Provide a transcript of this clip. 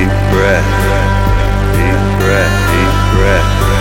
deep breath, deep breath, deep breath.